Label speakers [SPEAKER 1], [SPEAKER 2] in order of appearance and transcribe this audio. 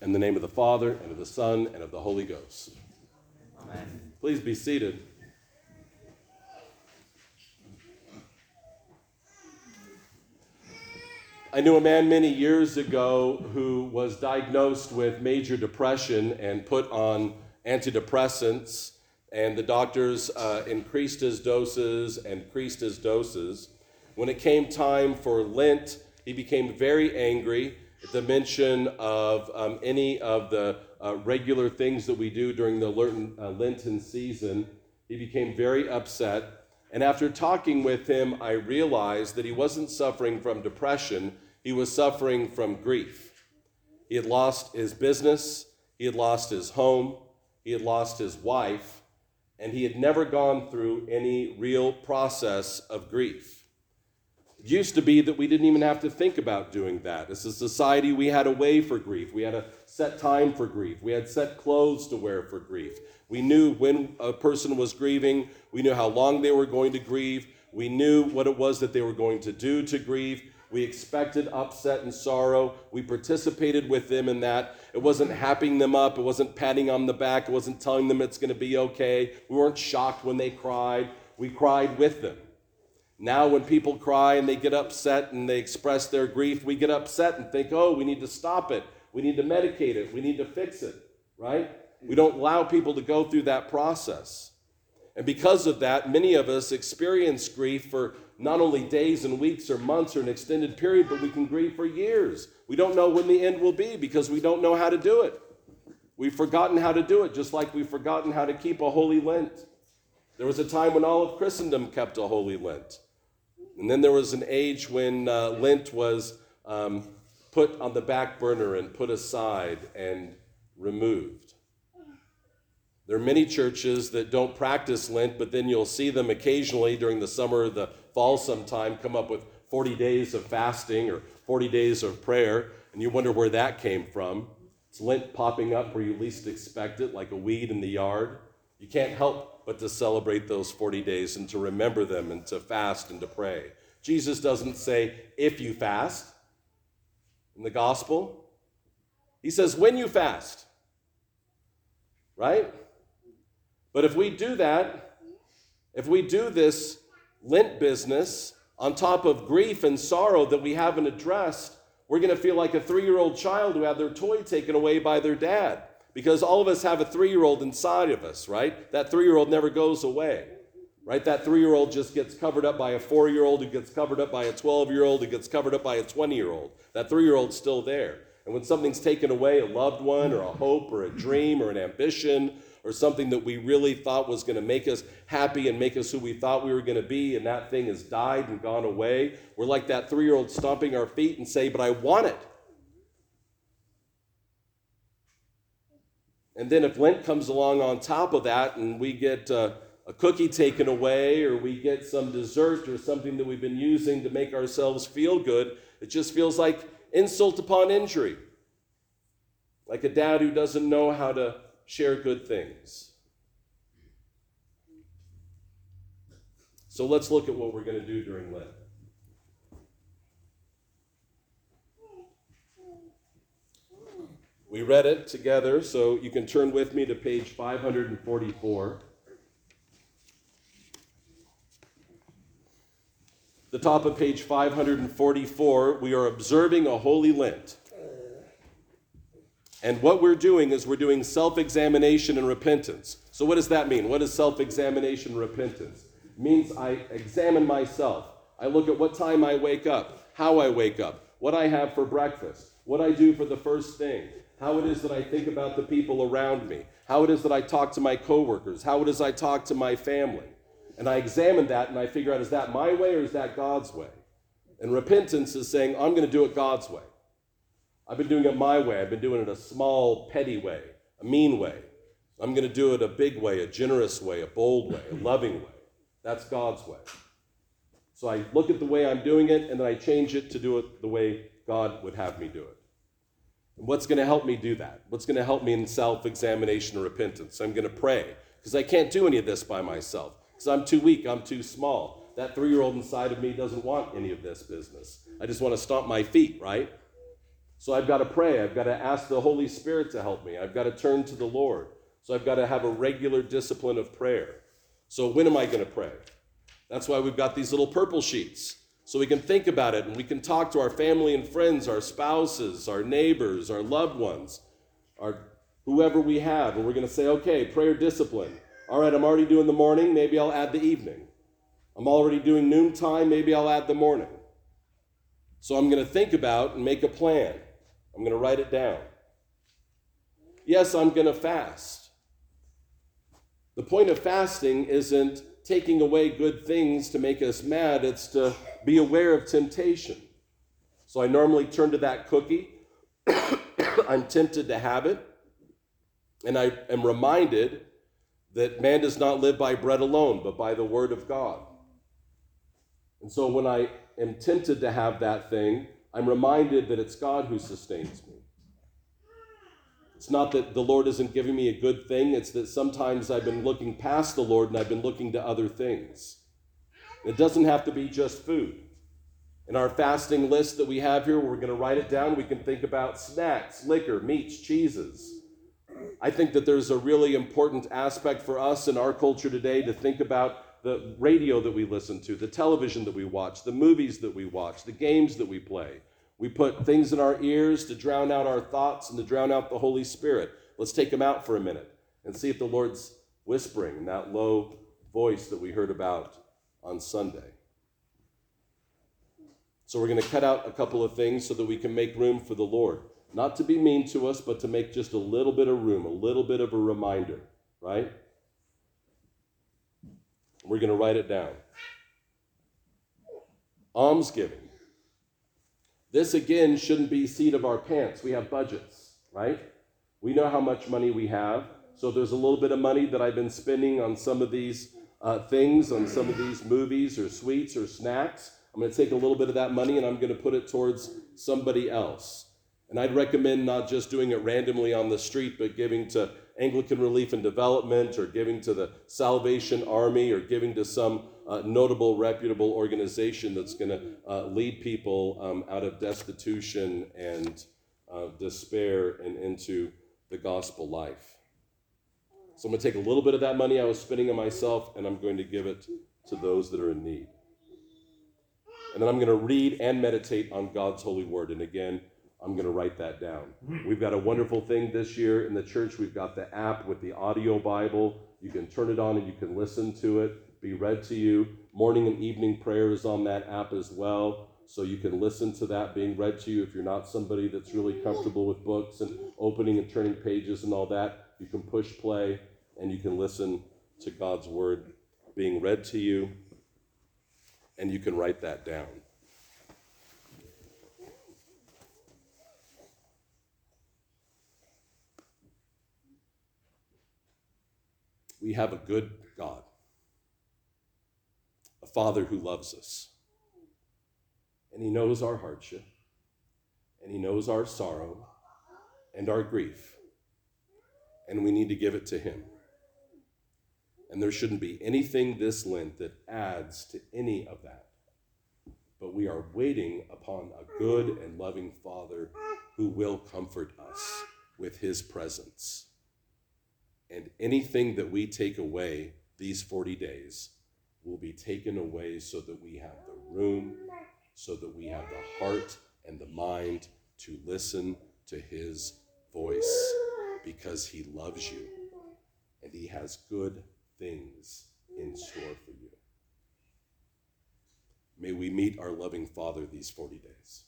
[SPEAKER 1] In the name of the Father, and of the Son, and of the Holy Ghost.
[SPEAKER 2] Amen.
[SPEAKER 1] Please be seated. I knew a man many years ago who was diagnosed with major depression and put on antidepressants, and the doctors uh, increased his doses and increased his doses. When it came time for Lent, he became very angry the mention of um, any of the uh, regular things that we do during the Lenten, uh, Lenten season. He became very upset. And after talking with him, I realized that he wasn't suffering from depression, he was suffering from grief. He had lost his business, he had lost his home, he had lost his wife, and he had never gone through any real process of grief. Used to be that we didn't even have to think about doing that. As a society, we had a way for grief. We had a set time for grief. We had set clothes to wear for grief. We knew when a person was grieving. We knew how long they were going to grieve. We knew what it was that they were going to do to grieve. We expected upset and sorrow. We participated with them in that. It wasn't happing them up. It wasn't patting on the back. It wasn't telling them it's going to be okay. We weren't shocked when they cried. We cried with them. Now, when people cry and they get upset and they express their grief, we get upset and think, oh, we need to stop it. We need to medicate it. We need to fix it, right? We don't allow people to go through that process. And because of that, many of us experience grief for not only days and weeks or months or an extended period, but we can grieve for years. We don't know when the end will be because we don't know how to do it. We've forgotten how to do it, just like we've forgotten how to keep a holy Lent. There was a time when all of Christendom kept a holy Lent. And then there was an age when uh, Lent was um, put on the back burner and put aside and removed. There are many churches that don't practice Lent, but then you'll see them occasionally during the summer or the fall sometime come up with 40 days of fasting or 40 days of prayer, and you wonder where that came from. It's Lent popping up where you least expect it, like a weed in the yard. You can't help but to celebrate those 40 days and to remember them and to fast and to pray. Jesus doesn't say, if you fast in the gospel, he says, when you fast. Right? But if we do that, if we do this Lent business on top of grief and sorrow that we haven't addressed, we're going to feel like a three year old child who had their toy taken away by their dad. Because all of us have a three year old inside of us, right? That three year old never goes away, right? That three year old just gets covered up by a four year old who gets covered up by a 12 year old who gets covered up by a 20 year old. That three year old's still there. And when something's taken away, a loved one or a hope or a dream or an ambition or something that we really thought was going to make us happy and make us who we thought we were going to be, and that thing has died and gone away, we're like that three year old stomping our feet and say, But I want it. And then if Lent comes along on top of that and we get uh, a cookie taken away or we get some dessert or something that we've been using to make ourselves feel good, it just feels like insult upon injury. Like a dad who doesn't know how to share good things. So let's look at what we're going to do during Lent. We read it together, so you can turn with me to page 544. The top of page 544, we are observing a holy Lent. And what we're doing is we're doing self examination and repentance. So, what does that mean? What is self examination repentance? It means I examine myself. I look at what time I wake up, how I wake up, what I have for breakfast, what I do for the first thing, how it is that I think about the people around me, how it is that I talk to my coworkers, how it is I talk to my family. And I examine that and I figure out is that my way or is that God's way? And repentance is saying, I'm going to do it God's way. I've been doing it my way. I've been doing it a small, petty way, a mean way. I'm going to do it a big way, a generous way, a bold way, a loving way. That's God's way. So I look at the way I'm doing it and then I change it to do it the way God would have me do it. What's going to help me do that? What's going to help me in self examination and repentance? I'm going to pray because I can't do any of this by myself because I'm too weak, I'm too small. That three year old inside of me doesn't want any of this business. I just want to stomp my feet, right? So I've got to pray. I've got to ask the Holy Spirit to help me. I've got to turn to the Lord. So I've got to have a regular discipline of prayer. So when am I going to pray? That's why we've got these little purple sheets. So we can think about it and we can talk to our family and friends, our spouses, our neighbors, our loved ones, our whoever we have. And we're going to say, okay, prayer discipline. All right, I'm already doing the morning. Maybe I'll add the evening. I'm already doing noontime. Maybe I'll add the morning. So I'm going to think about and make a plan. I'm going to write it down. Yes, I'm going to fast. The point of fasting isn't taking away good things to make us mad, it's to be aware of temptation. So I normally turn to that cookie. I'm tempted to have it. And I am reminded that man does not live by bread alone, but by the word of God. And so when I am tempted to have that thing, I'm reminded that it's God who sustains me. It's not that the Lord isn't giving me a good thing, it's that sometimes I've been looking past the Lord and I've been looking to other things. It doesn't have to be just food. In our fasting list that we have here, we're going to write it down. We can think about snacks, liquor, meats, cheeses. I think that there's a really important aspect for us in our culture today to think about the radio that we listen to, the television that we watch, the movies that we watch, the games that we play. We put things in our ears to drown out our thoughts and to drown out the Holy Spirit. Let's take them out for a minute and see if the Lord's whispering in that low voice that we heard about on Sunday. So we're going to cut out a couple of things so that we can make room for the Lord. Not to be mean to us, but to make just a little bit of room, a little bit of a reminder, right? We're going to write it down. Almsgiving. This again shouldn't be seat of our pants. We have budgets, right? We know how much money we have. So there's a little bit of money that I've been spending on some of these uh, things, on some of these movies or sweets or snacks. I'm going to take a little bit of that money and I'm going to put it towards somebody else. And I'd recommend not just doing it randomly on the street, but giving to Anglican Relief and Development or giving to the Salvation Army or giving to some uh, notable, reputable organization that's going to uh, lead people um, out of destitution and uh, despair and into the gospel life. So I'm going to take a little bit of that money I was spending on myself and I'm going to give it to those that are in need. And then I'm going to read and meditate on God's holy word. And again, I'm going to write that down. We've got a wonderful thing this year in the church. We've got the app with the audio Bible. You can turn it on and you can listen to it, be read to you. Morning and evening prayer is on that app as well. So you can listen to that being read to you if you're not somebody that's really comfortable with books and opening and turning pages and all that. You can push play and you can listen to God's word being read to you and you can write that down. we have a good God, a Father who loves us. And He knows our hardship, and He knows our sorrow and our grief, and we need to give it to Him. And there shouldn't be anything this Lent that adds to any of that. But we are waiting upon a good and loving Father who will comfort us with His presence. And anything that we take away these 40 days will be taken away so that we have the room, so that we have the heart and the mind to listen to his voice because he loves you and he has good things in store for you. May we meet our loving Father these 40 days.